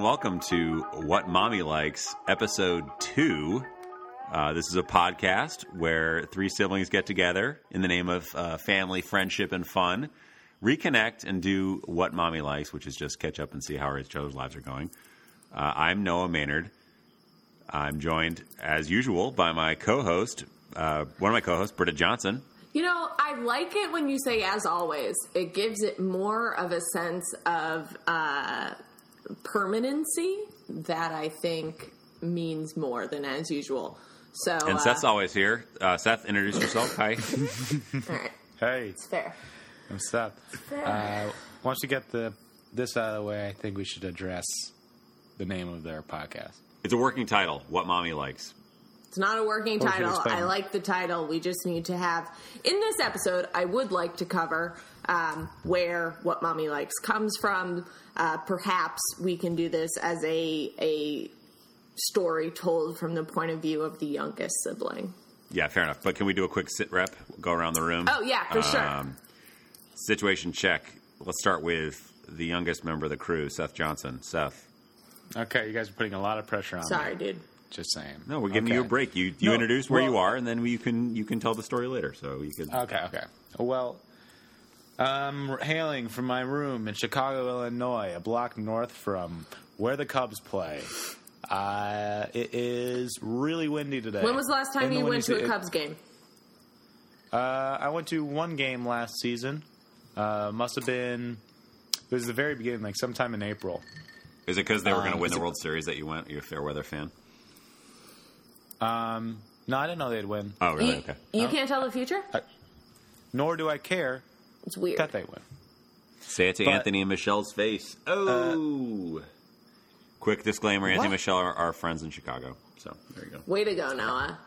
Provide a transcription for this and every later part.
and welcome to What Mommy Likes, episode two. Uh, this is a podcast where three siblings get together in the name of uh, family, friendship, and fun, reconnect, and do what mommy likes, which is just catch up and see how each other's lives are going. Uh, I'm Noah Maynard. I'm joined, as usual, by my co-host, uh, one of my co-hosts, Britta Johnson. You know, I like it when you say as always. It gives it more of a sense of uh, permanency that I think means more than as usual. So, And uh, Seth's always here. Uh, Seth, introduce yourself. Hi. all right, Hey, it's fair. I'm Seth. Uh, once you get the this out of the way, I think we should address the name of their podcast. It's a working title, What Mommy Likes. It's not a working Oh, title. explain. I like the title. We just need to have in this episode. I would like to cover um, where what mommy likes comes from. Uh, perhaps we can do this as a a story told from the point of view of the youngest sibling. Yeah, fair enough. But can we do a quick sit rep? Go around the room. Oh yeah, for sure. Um, situation check. Let's start with the youngest member of the crew, Seth Johnson. Seth. Okay, you guys are putting a lot of pressure on Sorry, me. dude. Just saying. No, we're giving Okay. you a break. You you No, introduce where you are, and then you can you can tell the story later. So you could. Okay, okay. Well, I'm hailing from my room in Chicago, Illinois, a block north from where the Cubs play. Uh, it is really windy today. When was the last time And you went to say a it- Cubs game? Uh, I went to one game last season. Uh, must have been. It was the very beginning, like sometime in April. Is it because they were going to Um, win is the it- World Series that you went? Are you a fair weather fan? Um, no, I didn't know they'd win. Oh, really? You, Okay. you can't tell the future. Nor do I care It's weird. that they win. Say it to But- Anthony and Michelle's face. Oh. Quick disclaimer: Anthony and Michelle are, are friends in Chicago. So there you go. Way to go, Noah.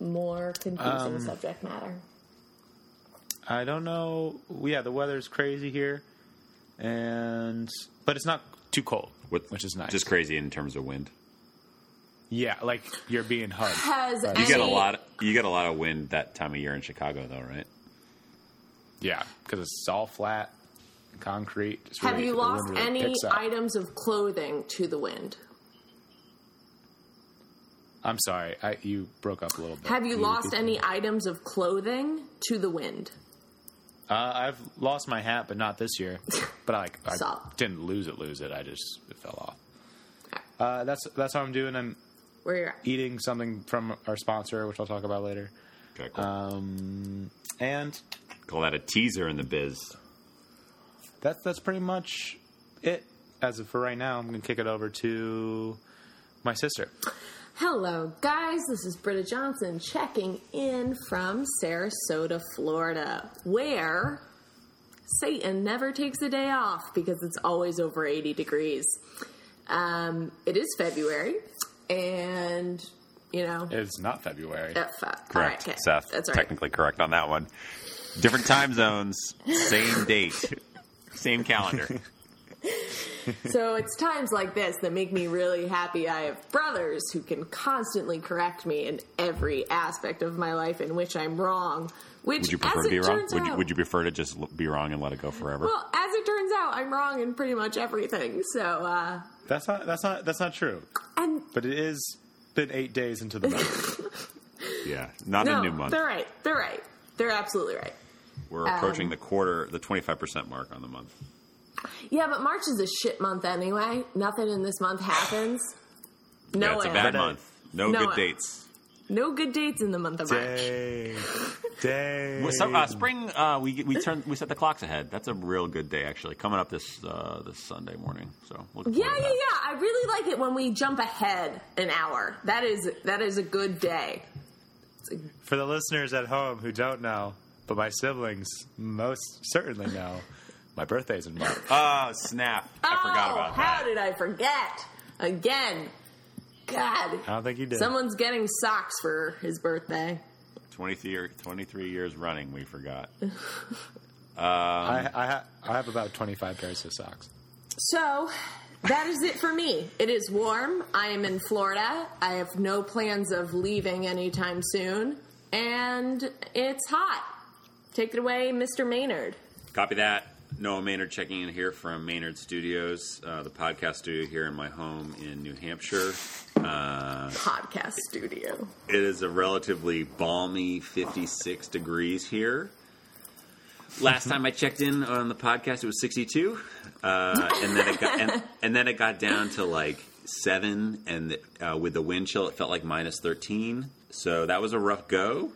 More confusing Um, subject matter. I don't know. Yeah, the weather's crazy here, and but it's not too cold, What- which is nice. Just crazy in terms of wind. Yeah, like you're being hugged. Has Right. You get a any- lot. You get a lot of wind that time of year in Chicago, though, right? Yeah, because it's all flat, concrete. It's Have really- you lost really any items of clothing to the wind? I'm sorry, I, you broke up a little bit. Have you Can lost repeat any items of clothing to the wind? Uh, I've lost my hat, but not this year. But I, like, I didn't lose it. Lose it. I just it fell off. Uh, that's that's how I'm doing. I'm Where you're at? eating something from our sponsor, which I'll talk about later. Okay, cool. Um, and Call that a teaser in the biz. that's that's pretty much it. As of for right now, I'm going to kick it over to my sister. Hello, guys. This is Britta Johnson checking in from Sarasota, Florida, where Satan never takes a day off because it's always over 80 degrees. Um, it is February, and, you know. It's not February. uh, fu- all right, Correct, okay. Seth. That's right. Technically correct on that one. Different time zones, same date, same calendar. So it's times like this that make me really happy. I have brothers who can constantly correct me in every aspect of my life in which I'm wrong. Which, Would you prefer as to be it wrong? turns Would you, would you prefer to just be wrong and let it go forever? Well, as it turns out, I'm wrong in pretty much everything. So, uh, That's not that's not that's not true. and But it is been eight days into the month. yeah, not no, a new month. they're right. They're right. They're absolutely right. We're approaching um, the quarter, the twenty five percent mark on the month. Yeah, but March is a shit month anyway. Nothing in this month happens. No yeah, it's a bad month. No, no, good uh, dates. No good dates in the month of March. day, day. Well, so, uh, spring, uh, we we turn we set the clocks ahead. That's a real good day, actually. Coming up this uh, this Sunday morning. So looking Yeah, yeah, yeah. I really like it when we jump ahead an hour. That is that is a good day. For the listeners at home who don't know, but my siblings most certainly know, my birthday's in March. Oh snap! I forgot oh, about how that. How did I forget? Again. God. I don't think he did. Someone's getting socks for his birthday. 23, year- 23 years running, we forgot. I I, ha- I have about twenty five pairs of socks. So that is it for me. It is warm. I am in Florida. I have no plans of leaving anytime soon. And it's hot. Take it away, Mr. Maynard. Copy that. Noah Maynard checking in here from Maynard Studios, uh, the podcast studio here in my home in New Hampshire. Uh, Podcast studio. it is a relatively balmy 56 degrees here. Last time I checked in on the podcast, it was 62, uh, and then it got and, and then it got down to like seven, and uh, with the wind chill, it felt like minus 13. So that was a rough go,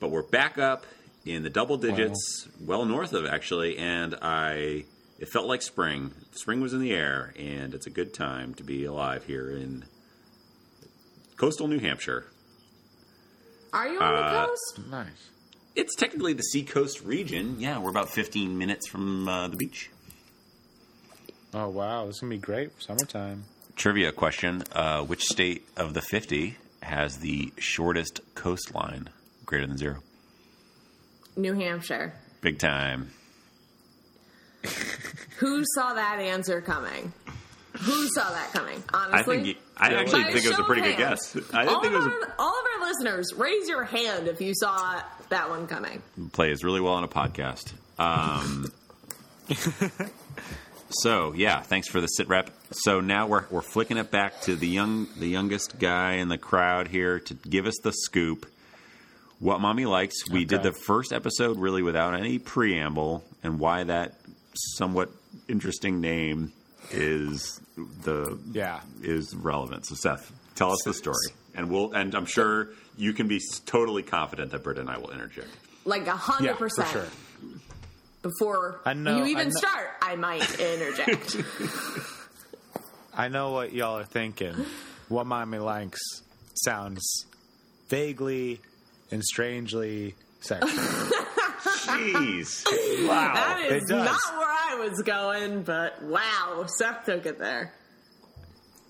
but we're back up in the double digits, well north of actually, and I it felt like spring. Spring was in the air, and it's a good time to be alive here in coastal New Hampshire. Are you on the Uh, coast? Nice. It's technically the seacoast region. Yeah, we're about 15 minutes from uh, the beach. Oh wow, this is gonna be great for summertime. Trivia question uh, Which state of the 50 has the shortest coastline greater than zero? New Hampshire. Big time. Who saw that answer coming? Who saw that coming? Honestly, I think I actually think it was a pretty good guess. I all, think it was our, all of our listeners, raise your hand if you saw that one coming. plays really well on a podcast. Um, so yeah, thanks for the sit rep. So now we're we're flicking it back to the young the youngest guy in the crowd here to give us the scoop. What mommy likes. We did the first episode really without any preamble, and why that somewhat interesting name is the Yeah. is relevant. So Seth, tell us the story, and we'll and I'm sure you can be totally confident that Britt and I will interject. Like a hundred percent. sure. Before I know- you I even know- start, I might interject. I know what y'all are thinking. What mommy likes sounds vaguely and strangely sexual. Jeez, wow, that is it does. not where I was going, but wow, Seth took it there.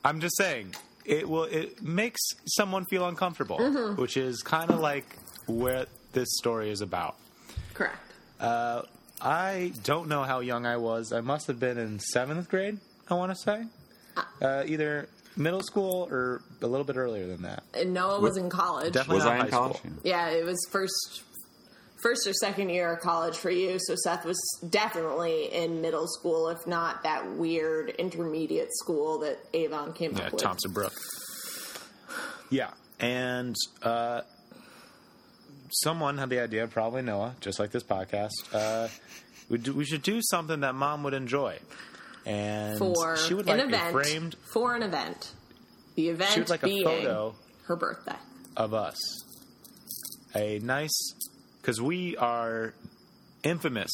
I'm just saying it will. It makes someone feel uncomfortable, Mm-hmm. which is kind of like what this story is about. Correct. I don't know how young I was. I must have been in seventh grade. I want to say, uh, either middle school or a little bit earlier than that. And Noah was in college. Definitely was not I in high college? school. Yeah, it was first first or second year of college for you. So Seth was definitely in middle school, if not that weird intermediate school that Avon came Yeah, up with. Thompson Brook. Yeah, and uh, someone had the idea, probably Noah, just like this podcast. Uh, we, do, we should do something that mom would enjoy, and For she would an like event. a framed. For an event. The event She would like a being photo her birthday. of us. A nice, because we are infamous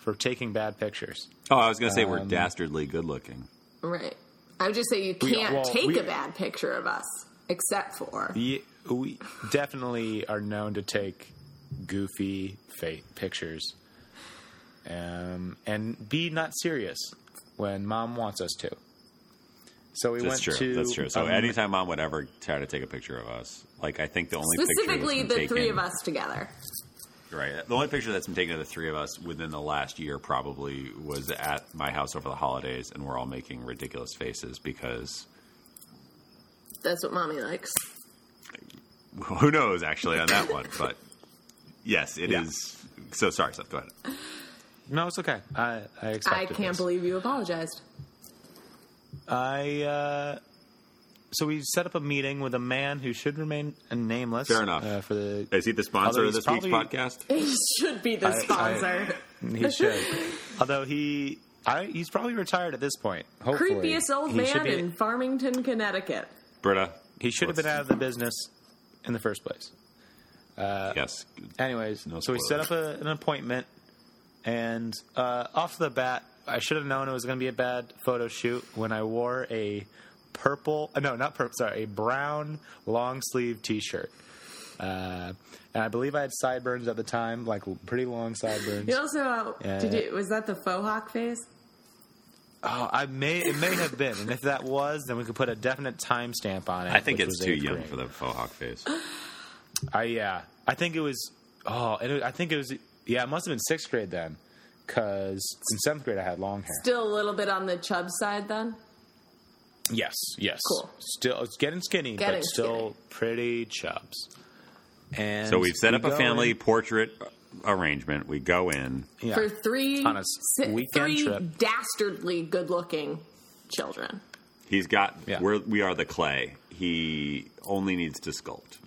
for taking bad pictures. Oh, I was going to say we're Um, dastardly good looking. Right. I would just say you can't well, take we- a bad picture of us, except for Ye- we definitely are known to take goofy fake pictures um, and be not serious when mom wants us to. So we That's went true. to That's true. So um, anytime mom would ever try to take a picture of us, like I think the only picture specifically that's the been three of us together. Right. The only picture that's been taken of the three of us within the last year probably was at my house over the holidays, and we're all making ridiculous faces because That's what mommy likes. who knows actually on that one. But yes, it is. Yeah. So sorry, Seth. Go ahead. No, it's okay. I I I expected can't this. believe you apologized. I uh, so we set up a meeting with a man who should remain nameless. Fair enough. Uh, for the Is he the sponsor of he's this week's podcast? He should be the I- I- sponsor. he should. Although he, I, he's probably retired at this point. Hopefully, Creepiest old He should man be- in Farmington, Connecticut. Britta. He should have been out of the business in the first place. yes. Anyways, No so we set up a, an appointment, and uh, off the bat, I should have known it was going to be a bad photo shoot when I wore a purple, uh, no, not purple, sorry, a brown long sleeve T-shirt. Uh, and I believe I had sideburns at the time, like pretty long sideburns. You also uh, Yeah. did you was that the faux hawk phase? Oh, I may it may have been, and if that was, then we could put a definite timestamp on it. I think it's was too young grade. for the faux hawk face. I yeah, I think it was. Oh, and it, I think it was. Yeah, it must have been sixth grade then, because in seventh grade I had long hair. Still a little bit on the chub side then. Yes, yes. Cool. Still, it's getting skinny, Getting but still skinny. pretty chubs. And So we've set we up a family in- portrait arrangement. We go in. Yeah. for three On a s- si- weekend three trip. dastardly good-looking children. He's got. Yeah. We're, we are the clay. He only needs to sculpt.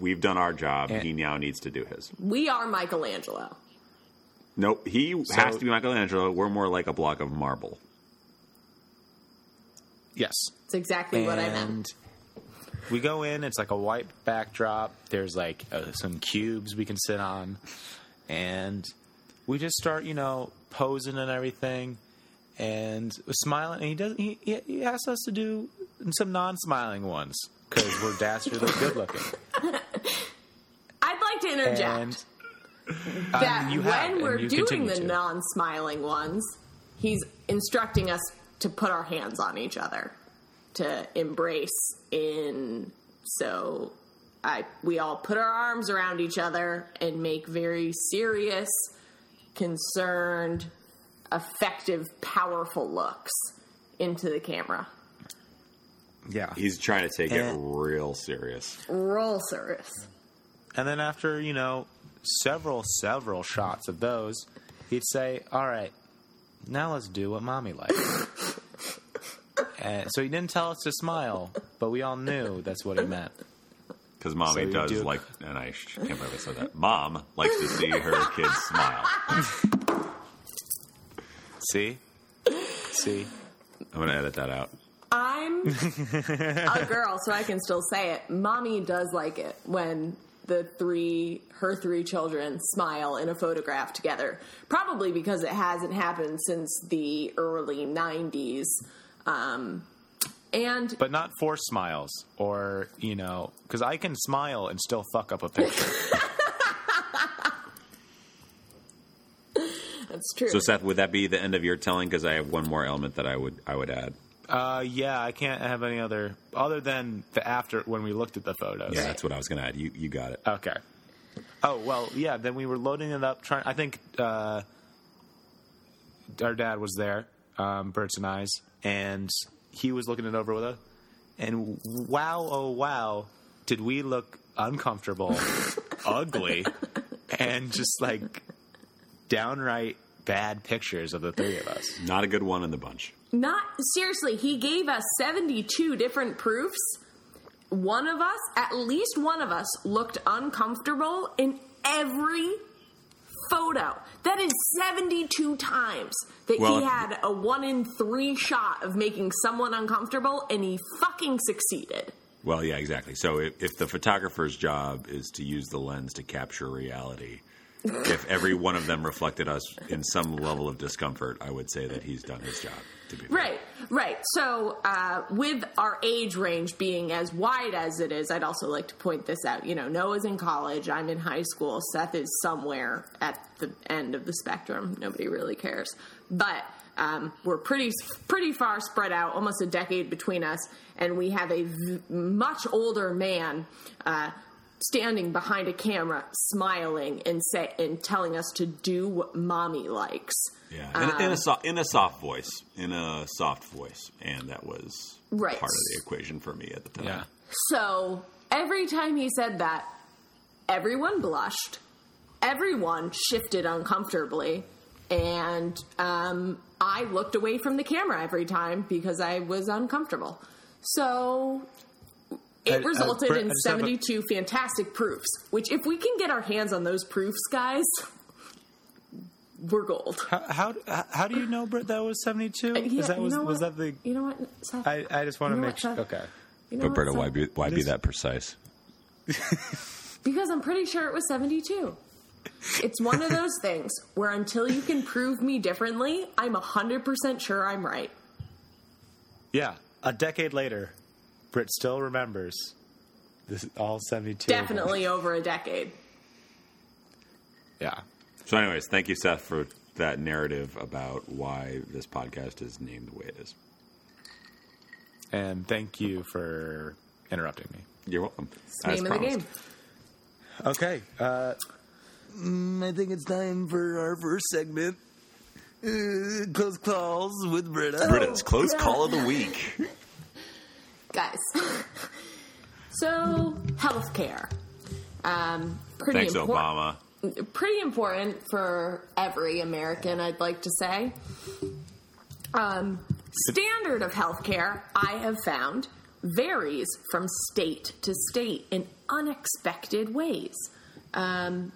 We've done our job. And- he now needs to do his. We are Michelangelo. Nope. He So- has to be Michelangelo. We're more like a block of marble. Yes. It's exactly what I meant. We go in. It's like a white backdrop. There's like uh, some cubes we can sit on, and we just start, you know, posing and everything, and smiling. And he does. He, he- he asks us to do some non-smiling ones because we're dastardly good looking. I'd like to interject And that um, you have, when and we're you doing the to. non-smiling ones, he's instructing us to put our hands on each other, to embrace in. So, I we all put our arms around each other and make very serious, concerned, effective, powerful looks into the camera. yeah. He's trying to take it real serious. Real serious. And then after, you know, several, several shots of those, he'd say, All right, now let's do what mommy likes. and so he didn't tell us to smile, but we all knew that's what he meant. Because mommy So does do- like, and I can't believe I said that. Mom likes to see her kids smile. See? See? I'm going to edit that out. I'm a girl, so I can still say it. Mommy does like it when the three, her three children smile in a photograph together. Probably because it hasn't happened since the early 90s. Um, and But not forced smiles or, you know, because I can smile and still fuck up a picture. that's true. So Seth, would that be the end of your telling? Because I have one more element that I would I would add. Uh, yeah, I can't have any other, other than the after when we looked at the photos. Yeah, that's what I was going to add. You you got it. Okay. Oh well, yeah. Then we were loading it up. Trying. I think uh, our dad was there, um, Bert's and I's, and he was looking it over with us. And wow, oh wow, did we look uncomfortable, ugly, and just like downright bad pictures of the three of us. Not a good one in the bunch. Not seriously, he gave us 72 different proofs. One of us, at least one of us, looked uncomfortable in every photo. That is 72 times that Well, he had a one in three shot of making someone uncomfortable, and he fucking succeeded. Well, yeah, exactly. So if, if the photographer's job is to use the lens to capture reality, if every one of them reflected us in some level of discomfort, I would say that he's done his job. To be fair. Right, right. So, uh, with our age range being as wide as it is, I'd also like to point this out. You know, Noah's in college, I'm in high school, Seth is somewhere at the end of the spectrum. Nobody really cares. But um, we're pretty pretty far spread out, almost a decade between us, and we have a v- much older man. Uh, Standing behind a camera, smiling and say and telling us to do what mommy likes. Yeah, in, in a so, in a soft voice, in a soft voice, and that was Right. part of the equation for me at the time. Yeah. So every time he said that, everyone blushed, everyone shifted uncomfortably, and um, I looked away from the camera every time because I was uncomfortable. So it Uh, resulted Brett, in I just have a- 72 fantastic proofs, which, if we can get our hands on those proofs, guys, we're gold. How, how how do you know, Britt? That was seventy two. Uh, Yeah, Is that you was know was that the? You know what, Seth? I I just want You to know make sure. Okay. You know But what, Berta, Seth? why be why be that precise? Because I'm pretty sure it was 72. It's one of those things where until you can prove me differently, I'm 100% sure I'm right. Yeah, a decade later, Britt still remembers this all seventy two. Definitely over a decade. Yeah. So, anyways, thank you, Seth, for that narrative about why this podcast is named the way it is. And thank you for interrupting me. You're welcome. It's the name of the game. Okay. Uh, mm, I think it's time for our first segment. Uh, close calls with Britta. Britta's close call of the week. Guys. so, healthcare. Um, pretty Thanks, important. Obama. pretty important for every American, I'd like to say. Um, standard of healthcare, I have found, varies from state to state in unexpected ways. Um,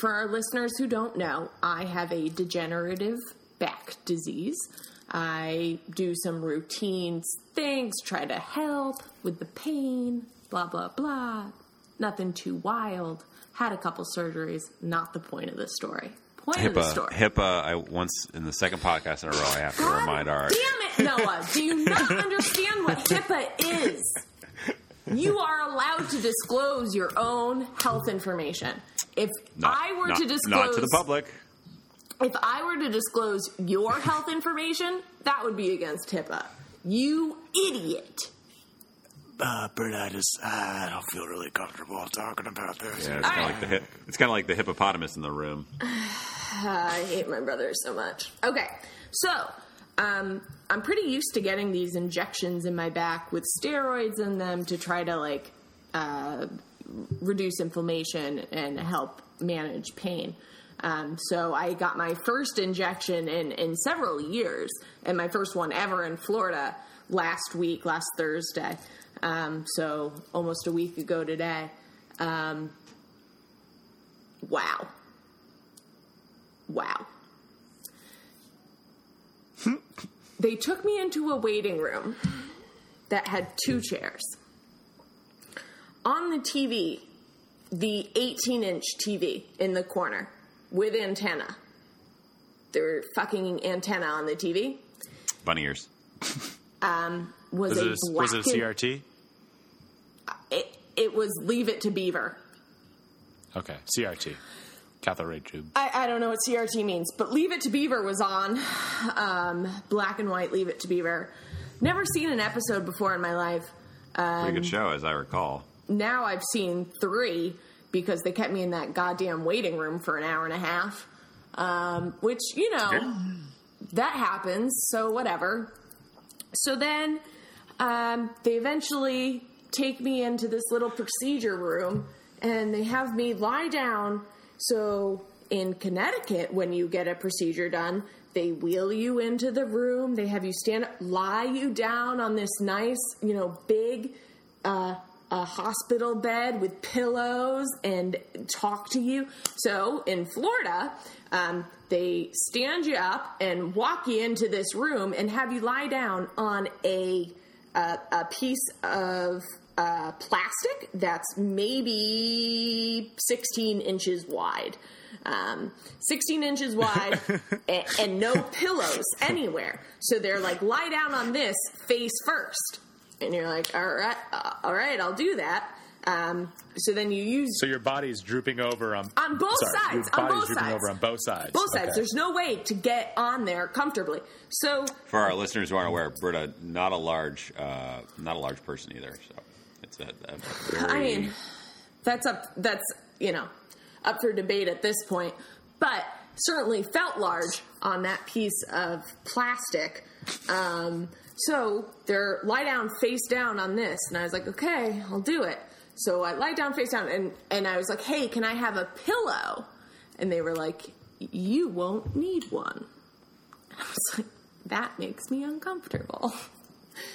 for our listeners who don't know, I have a degenerative back disease. I do some routine things, try to help with the pain, blah, blah, blah. Nothing too wild. Had a couple surgeries, not the point of the story. Point of the HIPAA. story. HIPAA. I once in the second podcast in a row, I have to God remind our. Damn it, Noah. Do you not understand what HIPAA is? You are allowed to disclose your own health information. If Not, I were not- to disclose not to the public. If I were to disclose your health information, that would be against HIPAA. You idiot. Uh, Bert, I just I don't feel really comfortable talking about this. Yeah, it's kind of like the hip, it's kind of like the hippopotamus in the room. I hate my brother so much. Okay, so um, I'm pretty used to getting these injections in my back with steroids in them to try to like uh, reduce inflammation and help manage pain. Um, so I got my first injection in in several years, and my first one ever in Florida last week, last Thursday. Um, so almost a week ago today. Um, wow. Wow. they took me into a waiting room that had two chairs. On the TV, the 18 inch TV in the corner with antenna. There were fucking antenna on the TV. Bunny ears. Um, was, Was a it, was it a CRT? Uh, it, it was Leave It to Beaver. Okay, CRT. Cathode ray tube. I, I don't know what CRT means, but Leave It to Beaver was on. Um, black and white Leave It to Beaver. Never seen an episode before in my life. Pretty good um, show, as I recall. Now I've seen three because they kept me in that goddamn waiting room for an hour and a half. Um, which, you know, that happens, so whatever. So then um, they eventually take me into this little procedure room and they have me lie down. So in Connecticut, when you get a procedure done, they wheel you into the room. They have you stand up, lie you down on this nice, you know, big uh, a hospital bed with pillows and talk to you. So in Florida, um, they stand you up and walk you into this room and have you lie down on a uh, a piece of uh, plastic that's maybe 16 inches wide. Um, 16 inches wide and, and no pillows anywhere. So they're like, lie down on this face first. And you're like, all right, uh, all right, I'll do that. Um, so then you use So your body's drooping over on On both sorry, sides, Your on body's both drooping sides. over on both sides. both sides. Okay. There's no way to get on there comfortably. So For our listeners who aren't aware, Britta, not a large, uh, not a large person either. So it's a, a very. I mean, that's up. That's you know up for debate at this point, but certainly felt large on that piece of plastic. Um, so they're lie down face down on this, and I was like, okay, I'll do it. So I lie down face down, and and I was like, hey, can I have a pillow? And they were like, you won't need one. And I was like, that makes me uncomfortable.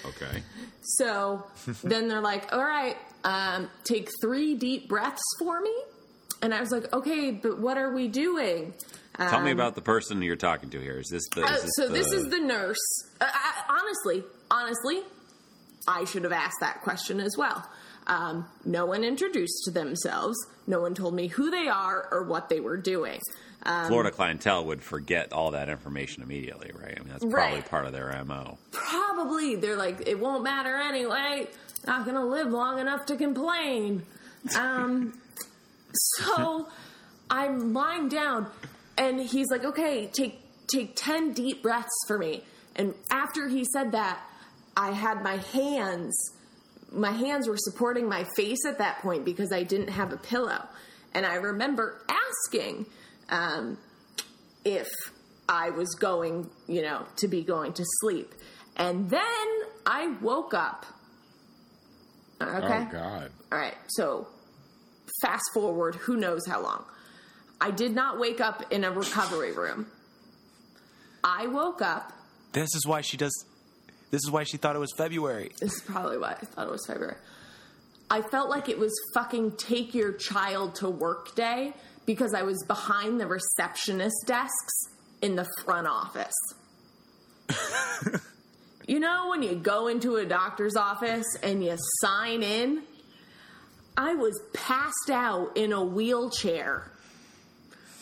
okay. So then they're like, all right, um, take three deep breaths for me. And I was like, okay, but what are we doing? Tell me about the person you're talking to here. Is this the? Uh, Is this so the, this is the nurse. Uh, I, honestly, honestly, I should have asked that question as well. Um, no one introduced themselves. No one told me who they are or what they were doing. Um, Florida clientele would forget all that information immediately, right? I mean, that's probably Right. part of their mo. probably they're like it won't matter anyway not gonna live long enough to complain um so i'm lying down and he's like okay take take 10 deep breaths for me and after he said that i had my hands my hands were supporting my face at that point because i didn't have a pillow and i remember asking um, if I was going, you know, to be going to sleep. And then I woke up. Okay. Oh God. All right. So fast forward, who knows how long. I did not wake up in a recovery room. I woke up. This is why she does. This is why she thought it was February. This is probably why I thought it was February. I felt like it was fucking take your child to work day because I was behind the receptionist desks in the front office. you know, when you go into a doctor's office and you sign in? I was passed out in a wheelchair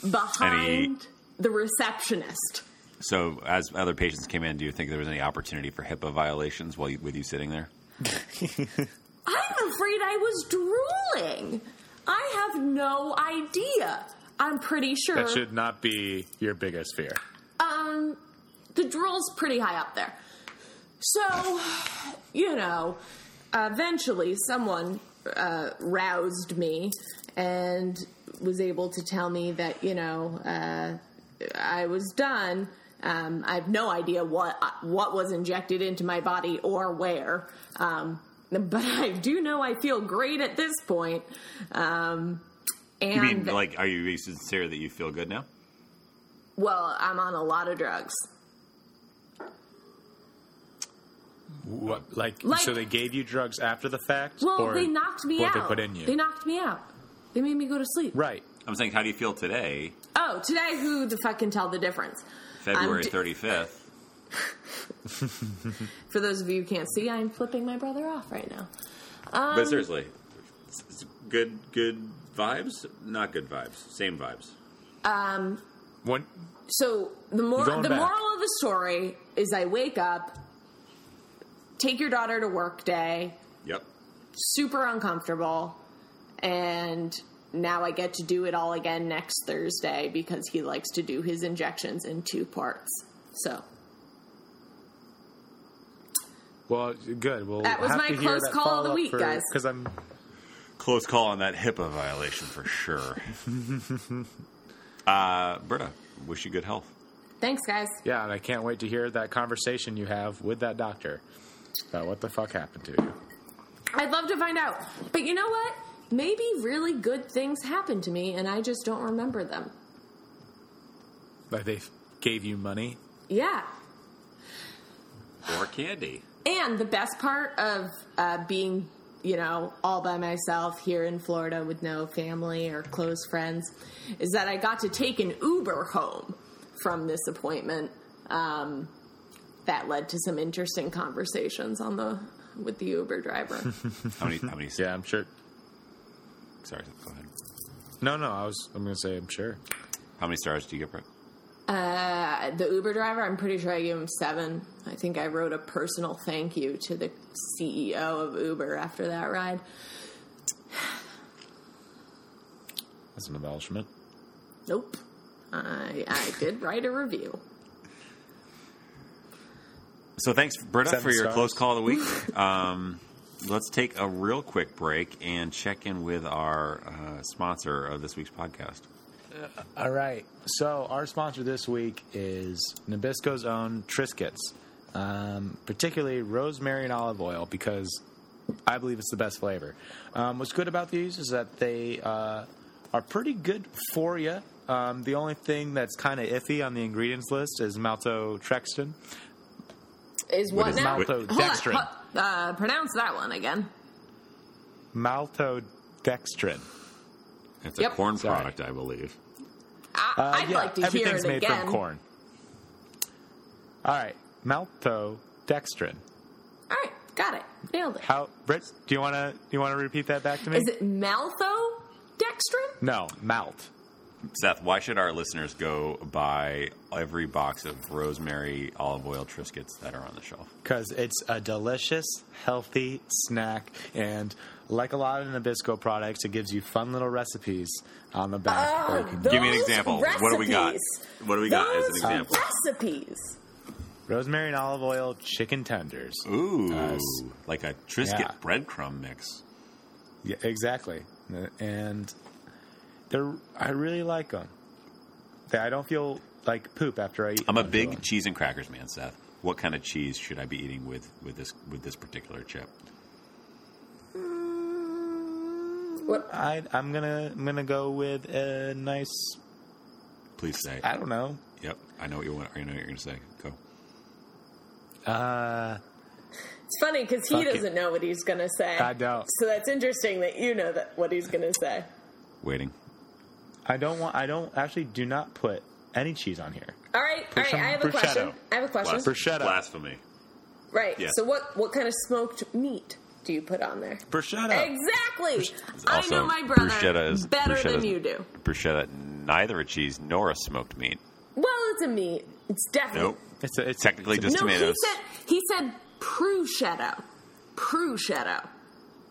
behind the receptionist. So, as other patients came in, do you think there was any opportunity for HIPAA violations while you, with you sitting there? I'm afraid I was drooling. I have no idea. I'm pretty sure. That should not be your biggest fear. Um, the drool's pretty high up there. So, you know, eventually someone uh, roused me and was able to tell me that, you know, uh, I was done. Um, I have no idea what what was injected into my body or where, um, but I do know I feel great at this point. Um, and You mean, like, are you being sincere that you feel good now? well, I'm on a lot of drugs. What, like, Like- so they gave you drugs after the fact? Well, or they knocked me what out. they put in you? They knocked me out. They made me go to sleep. right. I'm saying, how do you feel today, Oh, today, who the fuck can tell the difference? February d- 35th? For those of you who can't see, I'm flipping my brother off right now. but um, seriously, it's- it's good, good vibes, not good vibes, same vibes. Um, when, So the mor- the back. moral of the story is, I wake up, take your daughter to work day, Yep. super uncomfortable, and now I get to do it all again next Thursday because he likes to do his injections in two parts. So well, good. We'll That was have my to hear close that call of the week, for- guys. Because I'm Close call on that HIPAA violation for sure. uh, Britta, wish you good health. thanks, guys. yeah, and I can't wait to hear that conversation you have with that doctor about what the fuck happened to you. I'd love to find out. But you know what? Maybe really good things happened to me and I just don't remember them. Like they gave you money. Yeah. Or candy. And the best part of uh, being, you know, all by myself here in Florida with no family or close friends is that I got to take an Uber home from this appointment. Um, that led to some interesting conversations on the with the Uber driver. How many? How many? Yeah, I'm sure. Sorry, go ahead. No, no, I was. I'm going to say I'm sure. How many stars do you get, Brett? Uh, the Uber driver, I'm pretty sure I gave him seven. I think I wrote a personal thank you to the CEO of Uber after that ride. That's an embellishment. Nope. I, I did write a review. So thanks, Britta, Seven for your stars. close call of the week. um, let's take a real quick break and check in with our uh, sponsor of this week's podcast. All right. So our sponsor this week is Nabisco's own Triscuits, um, particularly rosemary and olive oil, because I believe it's the best flavor. Um, what's good about these is that they uh, are pretty good for you. Um, the only thing that's kind of iffy on the ingredients list is maltodextrin. Is what, is now? maltodextrin? Hold on, hu- uh, pronounce that one again. Maltodextrin. It's a Yep. corn Sorry. product, I believe. I, Uh, I'd yeah, like to hear everything's it made again. from corn. All right, maltodextrin. All right, got it. Nailed it. How, Britt? Do you want to? Do you want to repeat that back to me? Is it maltodextrin? No, malt. Seth, why should our listeners go buy every box of rosemary olive oil Triscuits that are on the shelf? Because it's a delicious, healthy snack, and like a lot of Nabisco products, it gives you fun little recipes on the back. Oh, where can- Give me an Those example. What do we got? What do we got as an example? Recipes. rosemary and olive oil chicken tenders. Ooh, Yes. like a Triscuit Yeah. breadcrumb mix. Yeah, exactly. And they're I really like them. I don't feel like poop after I eat. I'm a big so- cheese and crackers man, Seth. What kind of cheese should I be eating with, with this with this particular chip? What? I, I'm gonna I'm gonna go with a nice Please say. I don't know. Yep, I know what you want. I know what you're going to say. Go. Uh, It's funny because he doesn't know what he's going to say. I don't. So that's interesting that you know that what he's going to say. Waiting. I don't want. I don't actually do not put any cheese on here. All right, all right. Prosciutto. I have a question. I have a question. Blas- Bruschetta. Blasphemy. Right. Yeah. So what what kind of smoked meat do you put on there? Bruschetta. Exactly. I Also, know my brother bruschetta is better bruschetta than you do. Bruschetta, neither a cheese nor a smoked meat. Well, it's a meat. It's definitely Nope. It's, a, it's Technically it's a- just no. tomatoes. He said he said prosciutto. Prosciutto.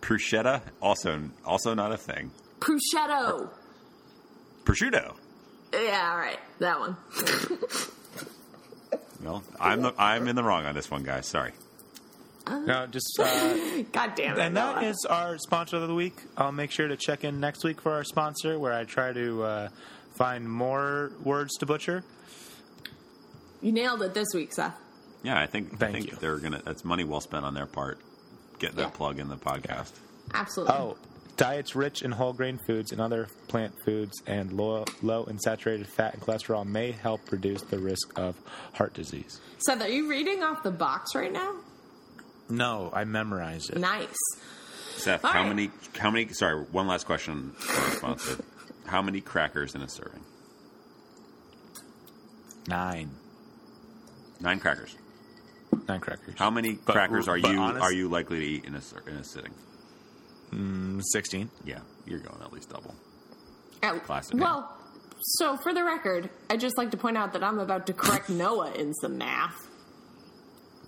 Bruschetta, also also not a thing. Prosciutto. Prosciutto. Yeah, all right, that one. Well, I'm the, I'm in the wrong on this one, guys. Sorry. no, just. Uh, God damn it! and that Noah. is our sponsor of the week. I'll make sure to check in next week for our sponsor, where I try to uh, find more words to butcher. you nailed it this week, Seth. Yeah, I think I Thank think you. they're gonna. That's money well spent on their part. Getting Yeah. that plug in the podcast. Absolutely. Oh, diets rich in whole grain foods and other plant foods and low, low in saturated fat and cholesterol may help reduce the risk of heart disease. Seth, are you reading off the box right now? No, I memorized it. Nice. Seth, All how right. many? How many? Sorry, one last question for our sponsor. How many crackers in a serving? Nine. Nine crackers. Nine crackers. How many But- crackers are you honest- are you likely to eat in a in a sitting? Mm, sixteen. Yeah, you're going at least double. Oh, Classic. Well, so for the record, I'd just like to point out that I'm about to correct Noah in some math.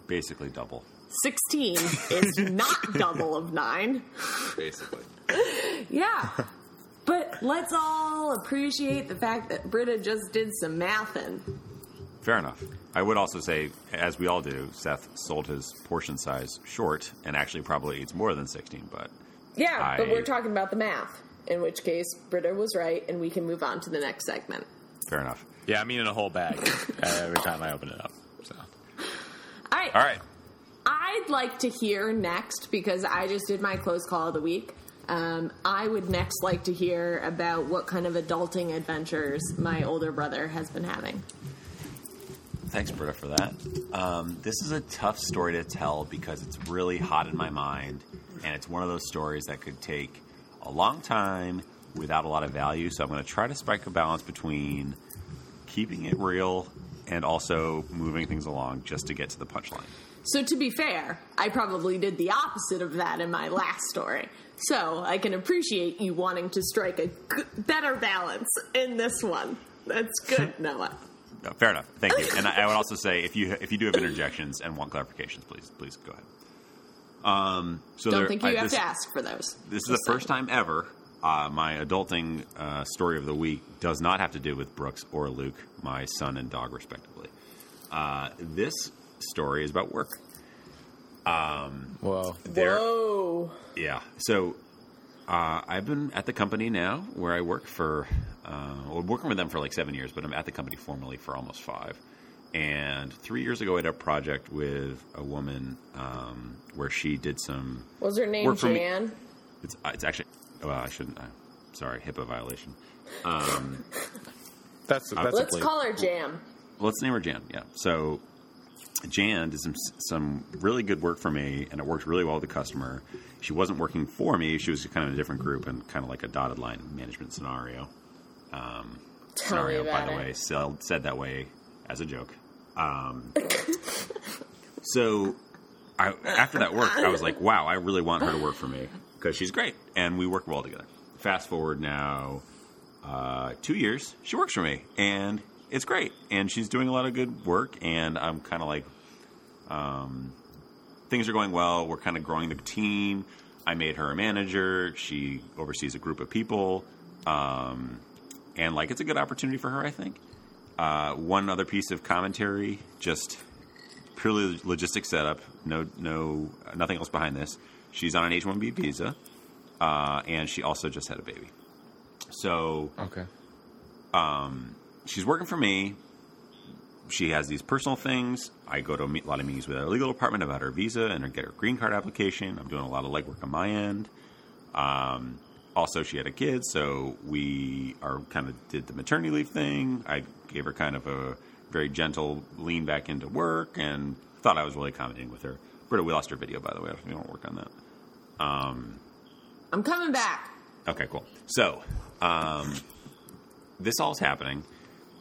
Basically double. 16 is not double of 9. Basically. Yeah. But let's all appreciate the fact that Britta just did some mathin'. Fair enough. I would also say, as we all do, Seth sold his portion size short and actually probably eats more than 16, but Yeah, but we're talking about the math. In which case, Britta was right, and we can move on to the next segment. fair enough. Yeah, I'm eating a whole bag every time I open it up. So All right. All right. I'd like to hear next because I just did my close call of the week. Um, I would next like to hear about what kind of adulting adventures my older brother has been having. Thanks, Britta, for that. Um, this is a tough story to tell because it's really hot in my mind, and it's one of those stories that could take a long time without a lot of value. So I'm going to try to strike a balance between keeping it real and also moving things along just to get to the punchline. So, to be fair, I probably did the opposite of that in my last story. So, I can appreciate you wanting to strike a g- better balance in this one. That's good, Noah. No, fair enough. Thank you. And I, I would also say if you if you do have interjections and want clarifications, please please go ahead. Um, so Don't there- think you I- have this- to ask for those. This is the first time ever uh, my adulting uh, story of the week does not have to do with Brooks or Luke, my son and dog, respectively. Uh, this story is about work. well, There, Whoa. yeah. So uh, I've been at the company now where I work for, uh, well, working with them for like seven years, but I'm at the company formally for almost five. And three years ago, I had a project with a woman um, where she did some Was her name Work. Jan? It's uh, it's actually well, I shouldn't. Uh, sorry, HIPAA violation. that's that's Let's a call her Jam. Let's name her Jam. Yeah. So Jan did some some really good work for me, and it worked really well with the customer. She wasn't working for me; she was kind of in a different group and kind of like a dotted line management scenario. Um, scenario, by the it. way, said that way as a joke. Um, so I, after that work, I was like, wow, I really want her to work for me because she's great and we work well together. Fast forward now, uh, two years, she works for me and it's great. And she's doing a lot of good work. And I'm kind of like, um, things are going well. We're kind of growing the team. I made her a manager. She oversees a group of people. Um, and like, it's a good opportunity for her, I think. Uh, one other piece of commentary, just purely logistic setup. No, no, nothing else behind this. She's on an H-1B visa, uh, and she also just had a baby. So Okay. She's working for me. She has these personal things. I go to a lot of meetings with our legal department about her visa and her get her green card application. I'm doing a lot of legwork on my end. Um, also she had a kid, so we are kind of did the maternity leave thing. I gave her kind of a very gentle lean back into work, and thought I was really accommodating with her. Britta, we lost her video, by the way. We don't work on that. I'm coming back. Okay, cool. So, um, this all's happening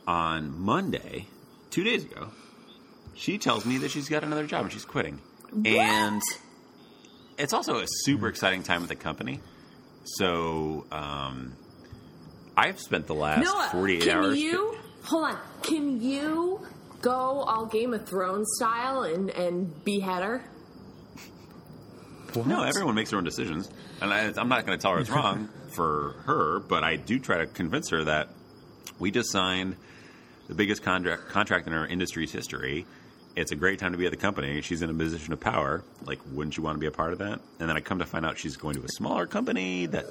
on Monday, two days ago. She tells me that she's got another job and she's quitting, and it's also a super exciting time at the company. So, um, I've spent the last Noah, forty-eight can hours. you hold on? Can you go all Game of Thrones style and and behead her? No, everyone makes their own decisions, and I, I'm not going to tell her it's wrong for her, but I do try to convince her that we just signed the biggest contract contract in our industry's history. It's a great time to be at the company. She's in a position of power. Like, wouldn't you want to be a part of that? And then I come to find out she's going to a smaller company that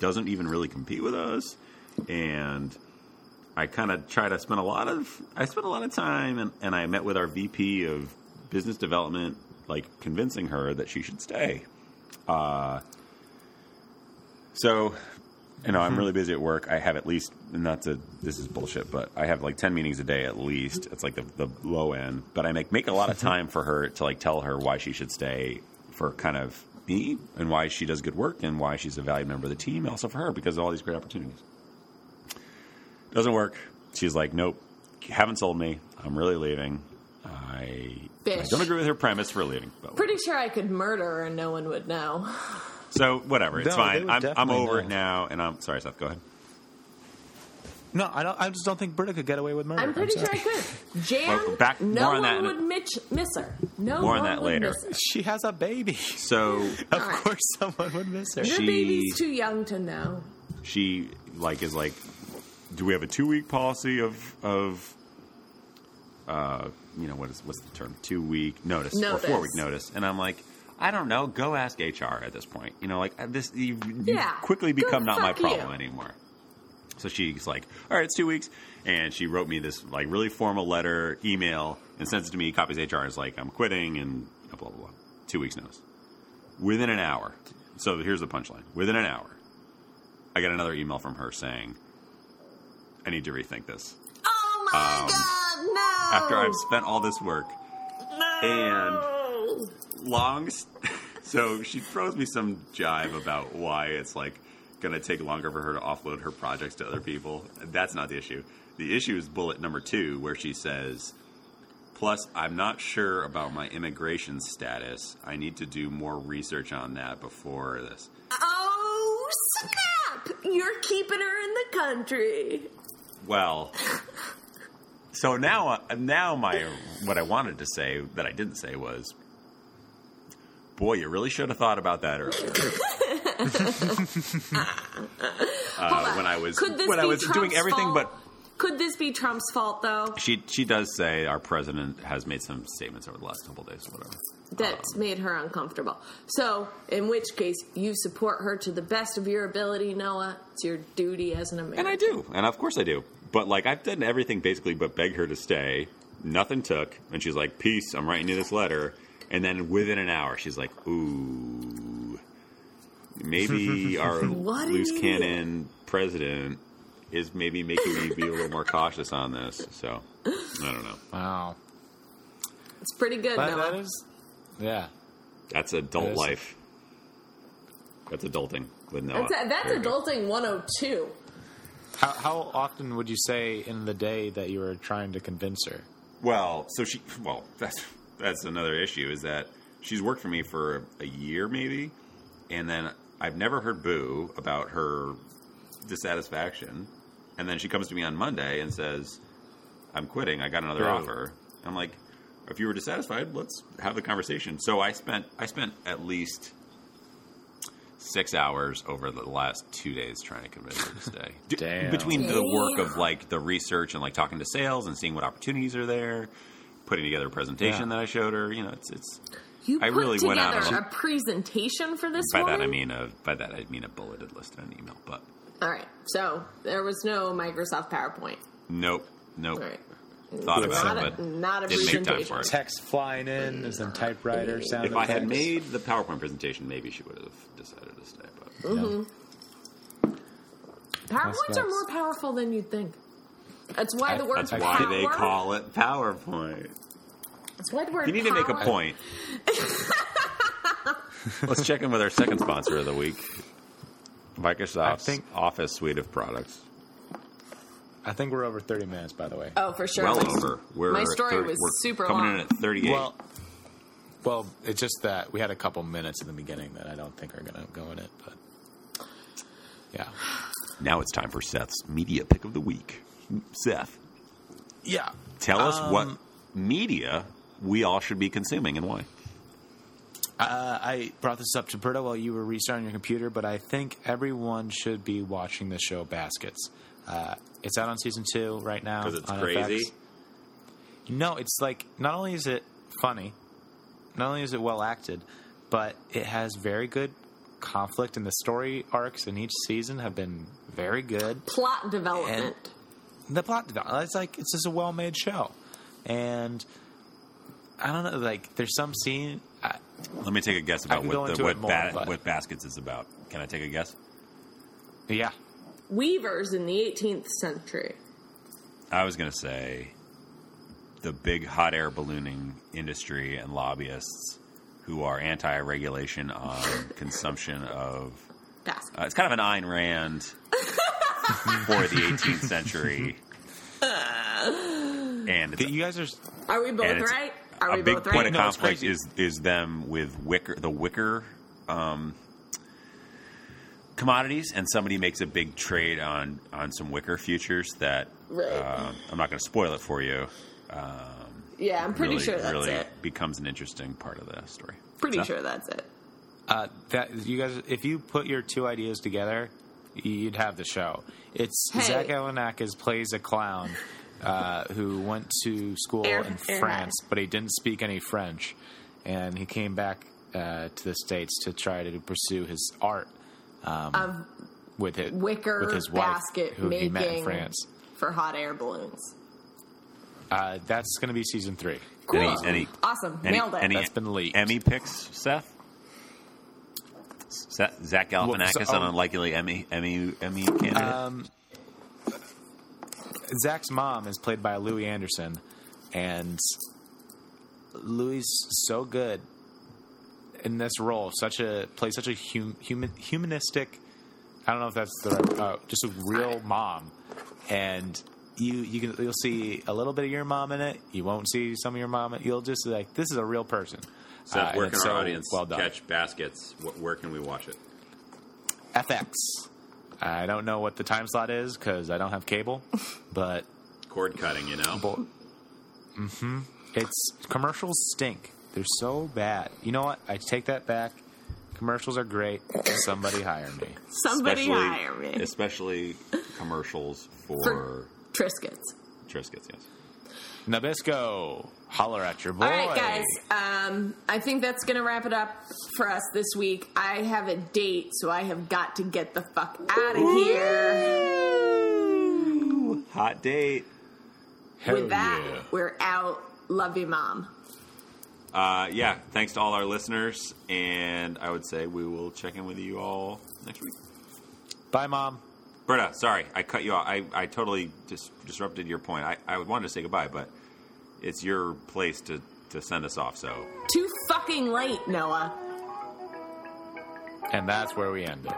doesn't even really compete with us, and I kind of try to spend a lot of I spent a lot of time, and, and I met with our VP of business development, like convincing her that she should stay. Uh, so, you know, I'm mm-hmm. really busy at work. I have at least not to this is bullshit, but I have like ten meetings a day at least. It's like the, the low end, but I make make a lot of time for her to like tell her why she should stay for kind of me and why she does good work and why she's a valued member of the team, also for her because of all these great opportunities. Doesn't work. She's like, nope, haven't sold me. I'm really leaving. I, I Bitch. don't agree with her premise for leaving. But Pretty sure I could murder her and no one would know. so whatever, it's No, they fine. would I'm, I'm definitely over know. it now, and I'm sorry, Seth. Go ahead. No, I don't. I just don't think Britta could get away with murder. I'm pretty sure sorry. I could. Jan, Well, back- no more on one that in a- would mitch, miss her. No More on one that would later. miss her. She has a baby. So Of Alright. course, someone would miss her. Your She- baby's too young to know. she like is like, do we have a two week policy of of uh you know what is what's the term two week notice, or Notice. four week notice? And I'm like. I don't know. Go ask HR at this point. You know, like uh, this, you, you Yeah. quickly Go become not my problem you. anymore. So she's like, "All right, it's two weeks," and she wrote me this like really formal letter, email, and sends it to me. Copies HR is like, "I'm quitting," and blah blah blah. Two weeks notice. Within an hour. So here's the punchline. Within an hour, I got another email from her saying, "I need to rethink this." Oh my Um, god, no! After I've spent all this work, no. Long. So she throws me some jive about why it's like going to take longer for her to offload her projects to other people. That's not the issue. The issue is bullet number two, where she says, "Plus, I'm not sure about my immigration status. I need to do more research on that before this." Oh snap! You're keeping her in the country. Well, so now, now my what I wanted to say that I didn't say was, boy, you really should have thought about that earlier. uh, when I was Could this when be I was Trump's doing everything, fault? but Could this be Trump's fault though? she she does say our president has made some statements over the last couple of days, whatever. That's made her uncomfortable. So, in which case, you support her to the best of your ability, Noah. It's your duty as an American. And I do, and of course I do. But like I've done everything basically, but beg her to stay. Nothing took, and she's like, "Peace, I'm writing you this letter." And then within an hour, she's like, "Ooh, maybe our What loose cannon president is maybe making me be a little more cautious on this." So I don't know. Wow. It's pretty good, That, Noah. that is. Yeah. That's adult That is- life. That's adulting with Noah. that's that's There you go. adulting 102. How, how often would you say in the day that you were trying to convince her? Well, so she well, that's that's another issue is that she's worked for me for a year maybe, and then I've never heard boo about her dissatisfaction, and then she comes to me on Monday and says, "I'm quitting. I got another Right. offer." I'm like, "If you were dissatisfied, let's have the conversation." So I spent I spent at least six hours over the last two days trying to convince her to stay. D- Damn. Between the work of like the research and like talking to sales and seeing what opportunities are there, putting together a presentation Yeah. that I showed her. You know, it's it's. You I put really together went out on a presentation for this By woman? that I mean a by that I mean a bulleted list in an email. But All right. So, there was no Microsoft PowerPoint. nope, nope. All right. Thought about not it, a, but not a didn't make time presentation. for it. Text flying in, and some typewriter sound. If I had made the PowerPoint presentation, maybe she would have decided to stay. But mm-hmm. Yeah. PowerPoints are more powerful than you'd think. That's why the I- word That's why think- they call it PowerPoint. That's why the word You need to make a power- point. Let's check in with our second sponsor of the week, Microsoft's I think- Office suite of products. I think we're over 30 minutes, by the way. Oh, for sure. well My- over. We're my story thirty- was we're super coming long. in at 38. Well, well, it's just that we had a couple minutes in the beginning that I don't think are going to go in it, but yeah, now it's time for Seth's media pick of the week. Seth, yeah. tell us Um, what media we all should be consuming and why. Uh, I brought this up to Britta while you were restarting your computer, but I think everyone should be watching the show Baskets. Uh, it's out on season two right now. Because it's on crazy. FX. No, it's like not only is it funny, not only is it well acted, but it has very good conflict, and the story arcs in each season have been very good. plot development. The plot development. It's like it's just a well made show, and I don't know. Like there's some scene. I, Let me take a guess about what the, what, more, ba- but- what baskets is about. Can I take a guess? yeah, Weavers in the 18th century. I was going to say the big hot air ballooning industry and lobbyists who are anti-regulation on consumption of. Basket. Uh, it's kind of an Ayn Rand for the 18th century, and it's, you guys are. Are we both right? Are a we big both point right? of No, it's conflict crazy. is is them with wicker the wicker um, commodities, and somebody makes a big trade on on some wicker futures that Right. uh, I'm not going to spoil it for you. yeah, I'm pretty really, sure that's really it. becomes an interesting part of the story. Pretty So, sure that's it. Uh, that you guys, if you put your two ideas together, you'd have the show. It's Hey. Zach Galifianakis plays a clown uh, who went to school Air- in air France, but he didn't speak any French, and he came back uh, to the states to try to pursue his art um, Of with it wicker with his wife, basket who he met in France. for hot air balloons. Uh, that's going to be season three. Cool. Any, any, awesome. any, Nailed it. any That's been leaked. Emmy picks, Seth? Zach Galifianakis, Well, so- an unlikely Emmy Emmy Emmy candidate. Um, Zach's mom is played by Louie Anderson, and Louie is so good in this role. Such a plays such a hum, human humanistic. I don't know if that's the right, uh, just a real mom, and you you can you'll see a little bit of your mom in it. You won't see some of your mom. You'll just like this is a real person. Seth, Uh, where can it's our so audience well done. catch baskets? Where can we watch it? FX. I don't know what the time slot is because I don't have cable, but Cord cutting, you know. Bo- mm-hmm. It's commercials stink. They're so bad. You know what? I take that back. Commercials are great. Somebody hire me. Somebody especially, hire me. Especially commercials for, For- Triscuits. Triscuits, yes. Nabisco, holler at your boy. All right, guys. Um, I think that's going to wrap it up for us this week. I have a date, so I have got to get the fuck out of here. Hot date. Hell With that, yeah. we're out. Love you, mom. Uh, yeah, thanks to all our listeners, and I would say we will check in with you all next week. Bye, mom. Britta, sorry, I cut you off. I, I totally dis- disrupted your point. I, I wanted to say goodbye, but it's your place to, to send us off, so Too fucking late, Noah. And that's where we end it.